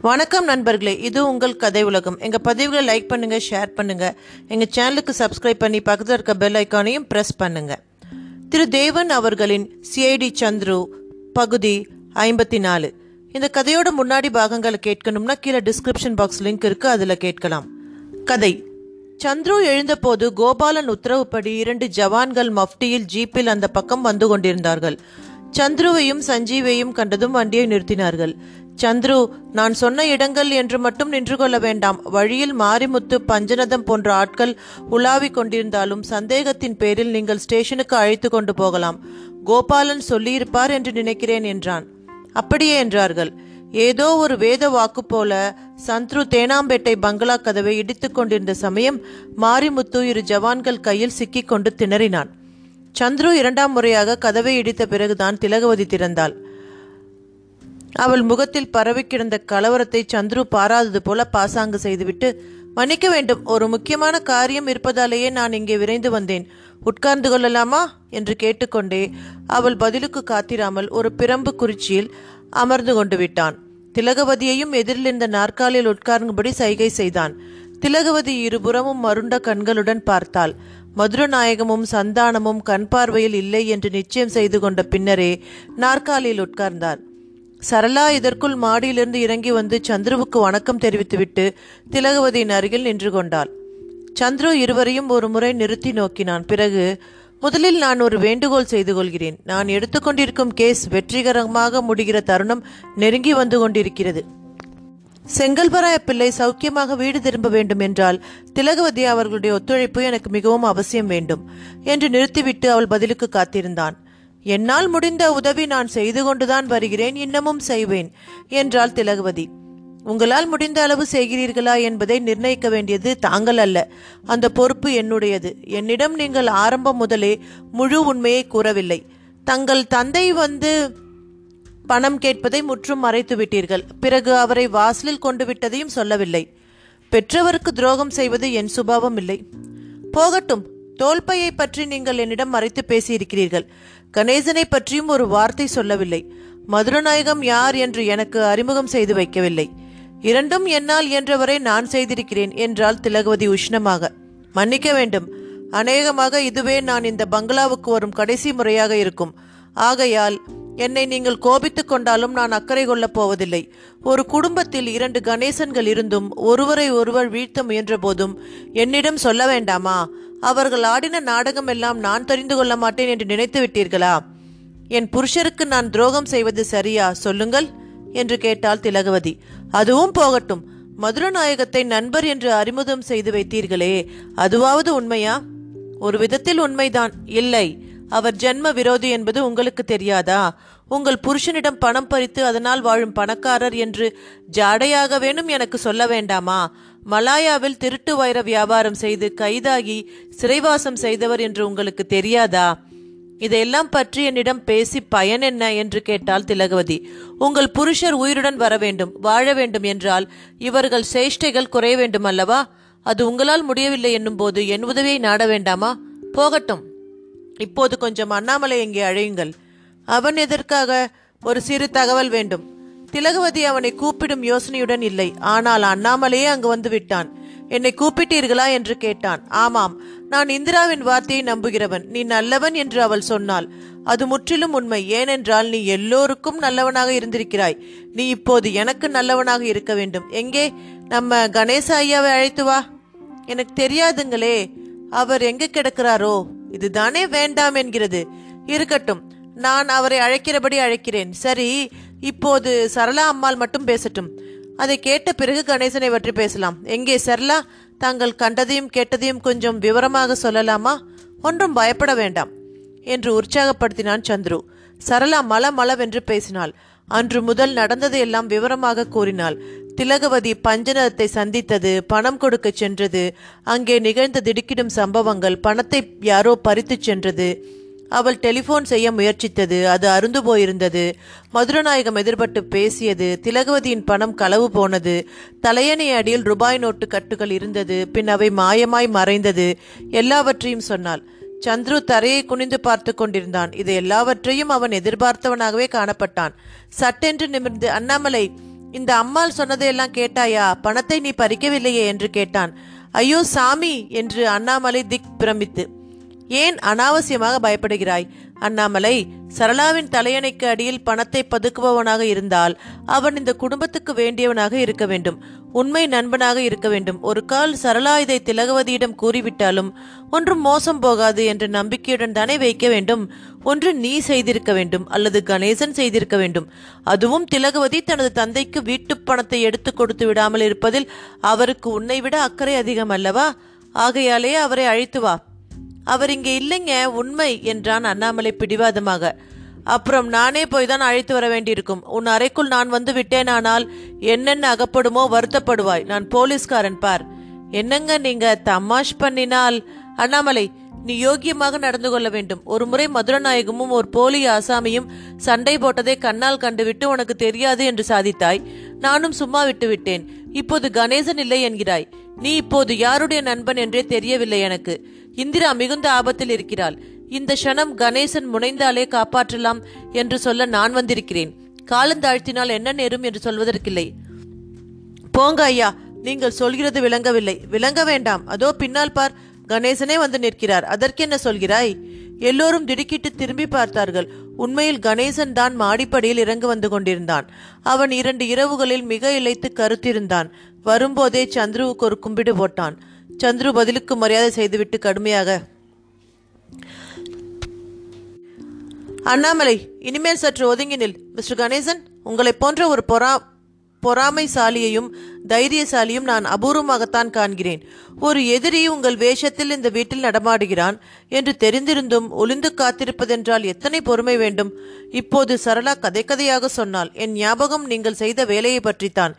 வணக்கம் நண்பர்களே இது உங்கள் கதை உலகம். எங்கள் பதிவுகளை லைக் பண்ணுங்கள் ஷேர் பண்ணுங்கள் எங்கள் சேனலுக்கு சப்ஸ்கிரைப் பண்ணி பக்கத்தில் இருக்க பெல் ஐக்கானையும் ப்ரெஸ் பண்ணுங்கள் திரு தேவன் அவர்களின் சிஐடி சந்துரு பகுதி ஐம்பத்தி நாலு இந்த கதையோட முன்னாடி பாகங்களை கேட்கணும்னா கீழே டிஸ்கிரிப்ஷன் பாக்ஸ் லிங்க் இருக்குது அதில் கேட்கலாம். கதை. சந்துரு எழுந்தபோது கோபாலன் உத்தரவுப்படி இரண்டு ஜவான்கள் மஃப்டியில் ஜீப்பில் அந்த பக்கம் வந்து கொண்டிருந்தார்கள். சந்துருவையும் சஞ்சீவையும் கண்டதும் வண்டியை நிறுத்தினார்கள். சந்துரு நான் சொன்ன இடங்கள் என்று மட்டும் நின்று கொள்ள வேண்டாம். வழியில் மாரிமுத்து பஞ்சநதம் போன்ற ஆட்கள் உலாவிக் கொண்டிருந்தாலும் சந்தேகத்தின் பேரில் நீங்கள் ஸ்டேஷனுக்கு அழைத்து கொண்டு போகலாம். கோபாலன் சொல்லியிருப்பார் என்று நினைக்கிறேன் என்றான். அப்படியே என்றார்கள். ஏதோ ஒரு வேத வாக்கு போல சந்துரு தேனாம்பேட்டை பங்களா கதவை இடித்துக் கொண்டிருந்த சமயம் மாரிமுத்து இரு ஜவான்கள் கையில் சிக்கிக் கொண்டு திணறினான். சந்துரு இரண்டாம் முறையாக கதவை இடித்த பிறகுதான் திலகவதி திறந்தாள். அவள் முகத்தில் பரவி கிடந்த கலவரத்தை சந்துரு பாராதது போல பாசாங்கு செய்துவிட்டு மன்னிக்க வேண்டும் ஒரு முக்கியமான காரியம் இருப்பதாலேயே நான் இங்கே விரைந்து வந்தேன். உட்கார்ந்து கொள்ளலாமா? என்று கேட்டுக்கொண்டே அவள் பதிலுக்கு காத்திராமல் ஒரு பிரம்பு குறிச்சியில் அமர்ந்து கொண்டு விட்டான். திலகவதியையும் எதிரில் இருந்த நாற்காலியில் உட்கார்ந்தபடி சைகை செய்தான். திலகவதி இருபுறமும் மருண்ட கண்களுடன் பார்த்தாள். மதுரநாயகமும் சந்தானமும் கண் பார்வையில் இல்லை என்று நிச்சயம் செய்து கொண்ட பின்னரே நாற்காலியில் உட்கார்ந்தார். சரளா இதற்குள் மாடியிலிருந்து இறங்கி வந்து சந்துருவுக்கு வணக்கம் தெரிவித்துவிட்டு திலகவதியின் அருகில் நின்று கொண்டாள். சந்துரு இருவரையும் ஒரு முறை நிறுத்தி நோக்கினான். பிறகு முதலில் நான் ஒரு வேண்டுகோள் செய்து கொள்கிறேன். நான் எடுத்துக்கொண்டிருக்கும் கேஸ் வெற்றிகரமாக முடிகிற தருணம் நெருங்கி வந்து கொண்டிருக்கிறது. செங்கல்பராய பிள்ளை சௌக்கியமாக வீடு திரும்ப வேண்டும் என்றால் திலகவதி அவர்களுடைய ஒத்துழைப்பு எனக்கு மிகவும் அவசியம் வேண்டும் என்று நிறுத்திவிட்டு அவள் பதிலுக்கு காத்திருந்தான். என்னால் முடிந்த உதவி நான் செய்து கொண்டுதான் வருகிறேன் இன்னமும் செய்வேன் என்றாள் திலகவதி. உங்களால் முடிந்த அளவு செய்கிறீர்களா என்பதை நிர்ணயிக்க வேண்டியது தாங்கள் அல்ல அந்த பொறுப்பு என்னுடையது. என்னிடம் நீங்கள் ஆரம்பம் முதலே முழு உண்மையை கூறவில்லை. தங்கள் தந்தை வந்து பணம் கேட்பதை முற்றும் மறைத்து விட்டீர்கள் பிறகு அவரை வாசலில் கொண்டு விட்டதையும் சொல்லவில்லை. பெற்றவருக்கு துரோகம் செய்வது என் சுபாவம் இல்லை. போகட்டும் தோல்பையை பற்றி நீங்கள் என்னிடம் மறைத்து பேசியிருக்கிறீர்கள். கணேசனை பற்றியும் ஒரு வார்த்தை சொல்லவில்லை. மதுரநாயகம் யார் என்று எனக்கு அறிமுகம் செய்து வைக்கவில்லை. இரண்டும் என்னால் என்றவரை நான் செய்திருக்கிறேன் என்றால் திலகவதி உஷ்ணமாக. மன்னிக்க வேண்டும். அநேகமாக இதுவே நான் இந்த பங்களாவுக்கு வரும் கடைசி முறையாக இருக்கும். ஆகையால் என்னை நீங்கள் கோபித்துக் கொண்டாலும் நான் அக்கறை கொள்ளப் போவதில்லை. ஒரு குடும்பத்தில் இரண்டு கணேசன்கள் இருந்தும் ஒருவரை ஒருவர் வீழ்த்த முயன்ற போதும் என்னிடம் சொல்ல வேண்டாமா? அவர்கள் ஆடின நாடகம் எல்லாம் நான் தெரிந்து கொள்ள மாட்டேன் என்று நினைத்து விட்டீர்களா? என் புருஷருக்கு நான் துரோகம் செய்வது சரியா? சொல்லுங்கள் என்று கேட்டாள் திலகவதி. அதுவும் போகட்டும். மதுரநாயகத்தை நண்பர் என்று அறிமுகம் செய்து வைத்தீர்களே அதுவாவது உண்மையா? ஒரு விதத்தில் உண்மைதான். இல்லை அவர் ஜென்ம விரோதி என்பது உங்களுக்கு தெரியாதா? உங்கள் புருஷனிடம் பணம் பறித்து அதனால் வாழும் பணக்காரர் என்று ஜாடையாக வேணும் எனக்கு சொல்ல வேண்டாமா? மலாயாவில் திருட்டு வைர வியாபாரம் செய்து கைதாகி சிறைவாசம் செய்தவர் என்று உங்களுக்கு தெரியாதா? இதையெல்லாம் பற்றி என்னிடம் பேசி பயன் என்ன என்று கேட்டால் திலகவதி. உங்கள் புருஷர் உயிருடன் வர வேண்டும் வாழ வேண்டும் என்றால் இவர்கள் சேஷ்டைகள் குறைய வேண்டும் அல்லவா? அது உங்களால் முடியவில்லை என்னும் போது என் உதவியை நாட வேண்டாமா? போகட்டும். இப்போது கொஞ்சம் அண்ணாமலை இங்கே அழையுங்கள். அவன் எதற்காக? ஒரு சிறு தகவல் வேண்டும். திலகவதி அவனை கூப்பிடும் யோசனையுடன் இல்லை. ஆனால் அண்ணாமலையே அங்கு வந்து விட்டான் என்னை கூப்பிட்டீர்களா? என்று கேட்டான். ஆமாம். நான் இந்திராவின் வார்த்தையை நம்புகிறவன். நீ நல்லவன் என்று அவள் சொன்னாள். அது முற்றிலும் உண்மை. ஏனென்றால் நீ எல்லோருக்கும் நல்லவனாக இருந்திருக்கிறாய். நீ இப்போது எனக்கு நல்லவனாக இருக்க வேண்டும். எங்கே? நம்ம கணேச ஐயாவை அழைத்து வா. எனக்கு தெரியாதுங்களே. அவர் எங்கே கிடக்கிறாரோ? இதுதானே வேண்டாம் என்கிறது. இருக்கட்டும். நான் அவரை அழைக்கிறபடி அழைக்கிறேன். சரி இப்போது சரளா அம்மாள் மட்டும் பேசட்டும். அதை கேட்ட பிறகு கணேசனை பற்றி பேசலாம். எங்கே சரளா? தாங்கள் கண்டதையும் கேட்டதையும் கொஞ்சம் விவரமாக சொல்லலாமா? ஒன்றும் பயப்பட வேண்டாம் என்று உற்சாகப்படுத்தினான் சந்துரு. சரளா மல மலவென்று பேசினாள். அன்று முதல் நடந்ததையெல்லாம் விவரமாக கூறினாள். திலகவதி பஞ்சனத்தை சந்தித்தது பணம் கொடுக்க சென்றது அங்கே நிகழ்ந்த திடுக்கிடும் சம்பவங்கள் பணத்தை யாரோ பறித்துச் சென்றது அவள் டெலிபோன் செய்ய முயற்சித்தது அது அருந்து போயிருந்தது. மதுரநாயகம் எதிர்பட்டு பேசியது திலகவதியின் பணம் களவு போனது. தலையணை அடியில் ரூபாய் நோட்டு கட்டுகள் இருந்தது பின் அவை மாயமாய் மறைந்தது. எல்லாவற்றையும் சொன்னாள். சந்துரு தரையை குனிந்து பார்த்து கொண்டிருந்தான். இது எல்லாவற்றையும் அவன் எதிர்பார்த்தவனாகவே காணப்பட்டான். சட்டென்று நிமிர்ந்து அண்ணாமலை இந்த அம்மாள் சொன்னதையெல்லாம் கேட்டாயா? பணத்தை நீ பறிக்கவில்லையே? என்று கேட்டான். ஐயோ சாமி! என்று அண்ணாமலை திக் பிரமித்து ஏன் அனாவசியமாக பயப்படுகிறாய்? அண்ணாமலை சரளாவின் தலையணைக்கு அடியில் பணத்தை பதுக்குபவனாக இருந்தால் அவன் இந்த குடும்பத்துக்கு வேண்டியவனாக இருக்க வேண்டும். உண்மை நண்பனாக இருக்க வேண்டும். ஒரு கால் சரளா இதை திலகவதியிடம் கூறிவிட்டாலும் ஒன்றும் மோசம் போகாது என்ற நம்பிக்கையுடன் தானே வைக்க வேண்டும். ஒன்று நீ செய்திருக்க வேண்டும் அல்லது கணேசன் செய்திருக்க வேண்டும். அதுவும் திலகவதி தனது தந்தைக்கு வீட்டுப் பணத்தை எடுத்து கொடுத்து விடாமல் இருப்பதில் அவருக்கு உன்னை விட அக்கறை அதிகம் அல்லவா? ஆகையாலே அவரை அழைத்து வா. அவர் இங்கே இல்லைங்க உண்மை என்றான் அண்ணாமலை பிடிவாதமாக. அப்புறம் நானே போய் தான் அழைத்து வர வேண்டியிருக்கும். உன் அறைக்குள் நான் வந்து விட்டேனானால் என்னென்ன அகப்படுமோ வருத்தப்படுவாய். நான் போலீஸ்காரன் பார். என்னங்க நீங்க தமாஷ் பண்ணினால்? அண்ணாமலை நீ யோக்கியமாக நடந்து கொள்ள வேண்டும். ஒரு முறை மதுரநாயகமும் ஒரு போலி ஆசாமியும் சண்டை போட்டதை கண்ணால் கண்டுவிட்டு உனக்கு தெரியாது என்று சாதித்தாய். நானும் சும்மா விட்டு விட்டேன். இப்போது கணேசன் இல்லை என்கிறாய். நீ இப்போது யாருடைய நண்பன் என்றே தெரியவில்லை எனக்கு. இந்திரா மிகுந்த ஆபத்தில் இருக்கிறாள். இந்த க்ஷணம் கணேசன் முனைந்தாலே காப்பாற்றலாம் என்று சொல்ல நான் வந்திருக்கிறேன். காலந்தாழ்த்தினால் என்ன நேரும் என்று சொல்வதற்கில்லை. போங்க ஐயா நீங்கள் சொல்கிறது விளங்கவில்லை. விளங்க வேண்டாம். அதோ பின்னால் பார் கணேசனே வந்து நிற்கிறார். அதற்கென்ன சொல்கிறாய்? எல்லோரும் திடுக்கிட்டு திரும்பி பார்த்தார்கள். உண்மையில் கணேசன் தான் மாடிப்படியில் இறங்கு வந்து கொண்டிருந்தான். அவன் இரண்டு இரவுகளில் மிக இழைத்து கருத்திருந்தான். வரும்போதே சந்துருவுக்கு ஒரு கும்பிடு போட்டான். சந்துரு பதிலுக்கு மரியாதை செய்துவிட்டு கடுமையாக அண்ணாமலை இனிமேல் சற்று ஒதுங்கி நில். மிஸ்டர் கணேசன் உங்களைப் போன்ற ஒரு பொறா பொறாமைசாலியையும் தைரியசாலியும் நான் அபூர்வமாகத்தான் காண்கிறேன். ஒரு எதிரி உங்கள் வேஷத்தில் இந்த வீட்டில் நடமாடுகிறான் என்று தெரிந்திருந்தும் ஒளிந்து காத்திருப்பதென்றால் எத்தனை பொறுமை வேண்டும்? இப்போது சரளா கதை கதையாக சொன்னால் என் ஞாபகம் நீங்கள் செய்த வேலையை பற்றித்தான்.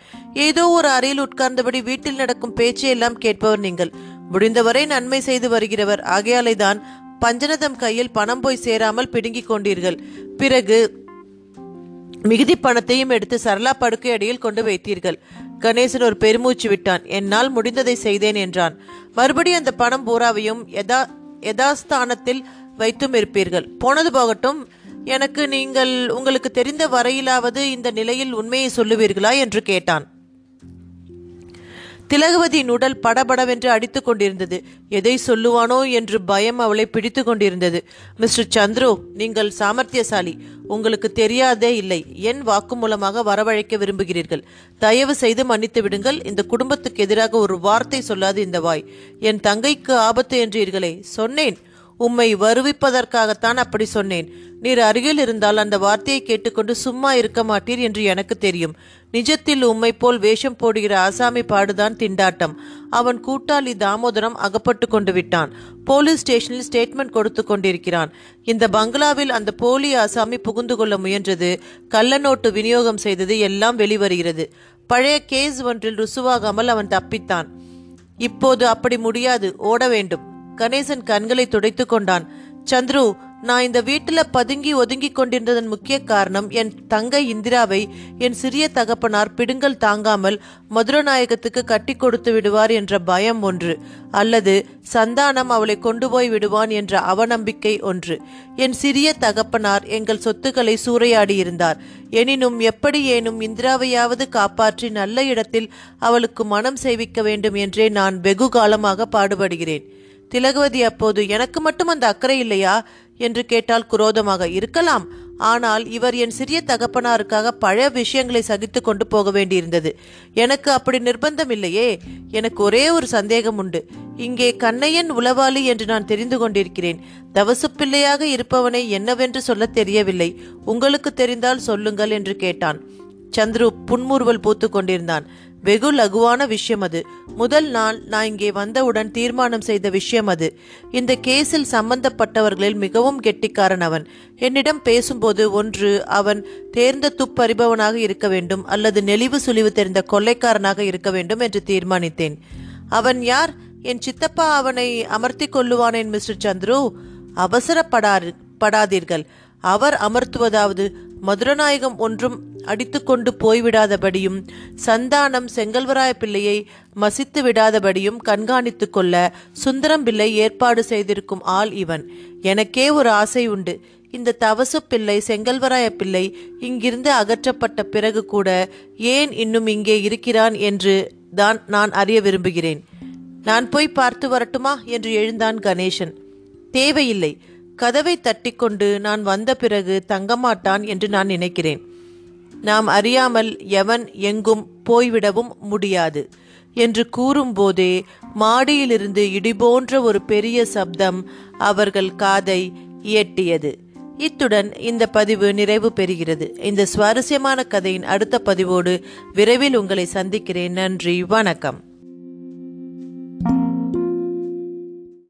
ஏதோ ஒரு அறையில் உட்கார்ந்தபடி வீட்டில் நடக்கும் பேச்சையெல்லாம் கேட்பவர் நீங்கள். முடிந்தவரை நன்மை செய்து வருகிறவர். ஆகையாலே தான் பஞ்சனதம் கையில் பணம் போய் சேராமல் பிடுங்கிக் கொண்டீர்கள். பிறகு மிகுதி பணத்தையும் எடுத்து சரளா படுக்கை அடியில் கொண்டு வைத்தீர்கள். கணேசன் ஒரு பெருமூச்சு விட்டான். என்னால் முடிந்ததை செய்தேன் என்றான். மறுபடி அந்த பணம் பூராவையும் யதா யதாஸ்தானத்தில் வைத்தும் இருப்பீர்கள். போனது போகட்டும். எனக்கு நீங்கள் உங்களுக்கு தெரிந்த வரையிலாவது இந்த நிலையில் உண்மையை சொல்லுவீர்களா என்று கேட்டான். திலகவதியின் உடல் படபடவென்று அடித்து கொண்டிருந்தது. எதை சொல்லுவானோ? என்று பயம் அவளை பிடித்து கொண்டிருந்தது. மிஸ்டர் சந்துரு நீங்கள் சாமர்த்தியசாலி. உங்களுக்கு தெரியாதே இல்லை. என் வாக்கு மூலமாக வரவழைக்க விரும்புகிறீர்கள். தயவு செய்து மன்னித்து விடுங்கள். இந்த குடும்பத்துக்கு எதிராக ஒரு வார்த்தை சொல்லாது இந்த வாய். என் தங்கைக்கு ஆபத்து என்றீர்களே. சொன்னேன். உம்மை வருவிப்பதற்காகத்தான் அப்படி சொன்னேன். நீர் அருகில் இருந்தால் அந்த வார்த்தையை கேட்டுக்கொண்டு சும்மா இருக்க மாட்டீர் என்று எனக்கு தெரியும். நிஜத்தில் உம்மை போல் வேஷம் போடுகிற ஆசாமி பாடுதான் திண்டாட்டம். அவன் கூட்டாளி தாமோதரம் அகப்பட்டு கொண்டு விட்டான். போலீஸ் ஸ்டேஷனில் ஸ்டேட்மெண்ட் கொடுத்து கொண்டிருக்கிறான். இந்த பங்களாவில் அந்த போலி ஆசாமி புகுந்து கொள்ள முயன்றது கள்ள நோட்டு விநியோகம் செய்தது எல்லாம் வெளிவருகிறது. பழைய கேஸ் ஒன்றில் ருசுவாகாமல் அவன் தப்பித்தான். இப்போது அப்படி முடியாது ஓட வேண்டும். கணேசன் கண்களை துடைத்து கொண்டான். சந்துரு நான் இந்த வீட்டில் பதுங்கி ஒதுங்கி கொண்டிருந்ததன் முக்கிய காரணம் என் தங்கை இந்திராவை என் சிறிய தகப்பனார் பிடுங்கல் தாங்காமல் மதுரநாயகத்துக்கு கட்டி கொடுத்து விடுவார் என்ற பயம் ஒன்று அல்லது சந்தானம் அவளை கொண்டு போய் விடுவான் என்ற அவநம்பிக்கை ஒன்று. என் சிறிய தகப்பனார் எங்கள் சொத்துக்களை சூறையாடியிருந்தார் எனினும் எப்படி ஏனும் இந்திராவையாவது காப்பாற்றி நல்ல இடத்தில் அவளுக்கு மனம் செய்விக்க வேண்டும் என்றே நான் வெகு காலமாக பாடுபடுகிறேன். திலகவதி அப்போது எனக்கு மட்டும் அந்த அக்கறை இல்லையா? என்று கேட்டால் குரோதமாக இருக்கலாம். ஆனால் இவர் என் சிறிய தகப்பனாருக்காக பழைய விஷயங்களை சகித்து கொண்டு போக வேண்டியிருந்தது. எனக்கு அப்படி நிர்பந்தம் இல்லையே. எனக்கு ஒரே ஒரு சந்தேகம் உண்டு. இங்கே கண்ணையன் உளவாளி என்று நான் தெரிந்து கொண்டிருக்கிறேன். தவசு பிள்ளையாக இருப்பவனை என்னவென்று சொல்ல தெரியவில்லை. உங்களுக்கு தெரிந்தால் சொல்லுங்கள் என்று கேட்டான். சந்துரு புன்முறுவல் பூத்து கொண்டிருந்தான். வெகு லகுவான விஷயம் அது. முதல் நாள் நான் இங்கே வந்தவுடன் தீர்மானம் செய்த விஷயம் அது. இந்த கேஸில் சம்பந்தப்பட்டவர்களில் மிகவும் கெட்டிக்காரன் அவன். என்னிடம் பேசும்போது ஒன்று அவன் தேர்ந்த துப்பறிபவனாக இருக்க வேண்டும் அல்லது நெளிவு சுழிவு தெரிந்த கொள்ளைக்காரனாக இருக்க வேண்டும் என்று தீர்மானித்தேன். அவன் யார்? என் சித்தப்பா அவனை அமர்த்தி கொள்ளுவானேன் மிஸ்டர் சந்துரு? அவசரப்படாரு படாதீர்கள். அவர் அமர்த்துவதாவது. மதுரநாயகம் ஒன்றும் அடித்துக்கொண்டு போய்விடாதபடியும் சந்தானம் செங்கல்வராய பிள்ளையை மசித்து விடாதபடியும் கண்காணித்துக் கொள்ள சுந்தரம் பிள்ளை ஏற்பாடு செய்திருக்கும் ஆள் இவன். எனக்கே ஒரு ஆசை உண்டு. இந்த தவசு பிள்ளை செங்கல்வராய பிள்ளை இங்கிருந்து அகற்றப்பட்ட பிறகு கூட ஏன் இன்னும் இங்கே இருக்கிறான் என்று தான் நான் அறிய விரும்புகிறேன். நான் போய் பார்த்து வரட்டுமா? என்று எழுந்தான் கணேசன். தேவையில்லை. கதவை தட்டிக்கொண்டு நான் வந்த பிறகு தங்கமாட்டான் என்று நான் நினைக்கிறேன். நாம் அறியாமல் எவன் எங்கும் போய்விடவும் முடியாது என்று கூறும்போதே மாடியிலிருந்து இடிபோன்ற ஒரு பெரிய சப்தம் அவர்கள் காதை இயட்டியது இத்துடன் இந்த பதிவு நிறைவு பெறுகிறது. இந்த சுவாரஸ்யமான கதையின் அடுத்த பதிவோடு விரைவில் உங்களை சந்திக்கிறேன். நன்றி வணக்கம்.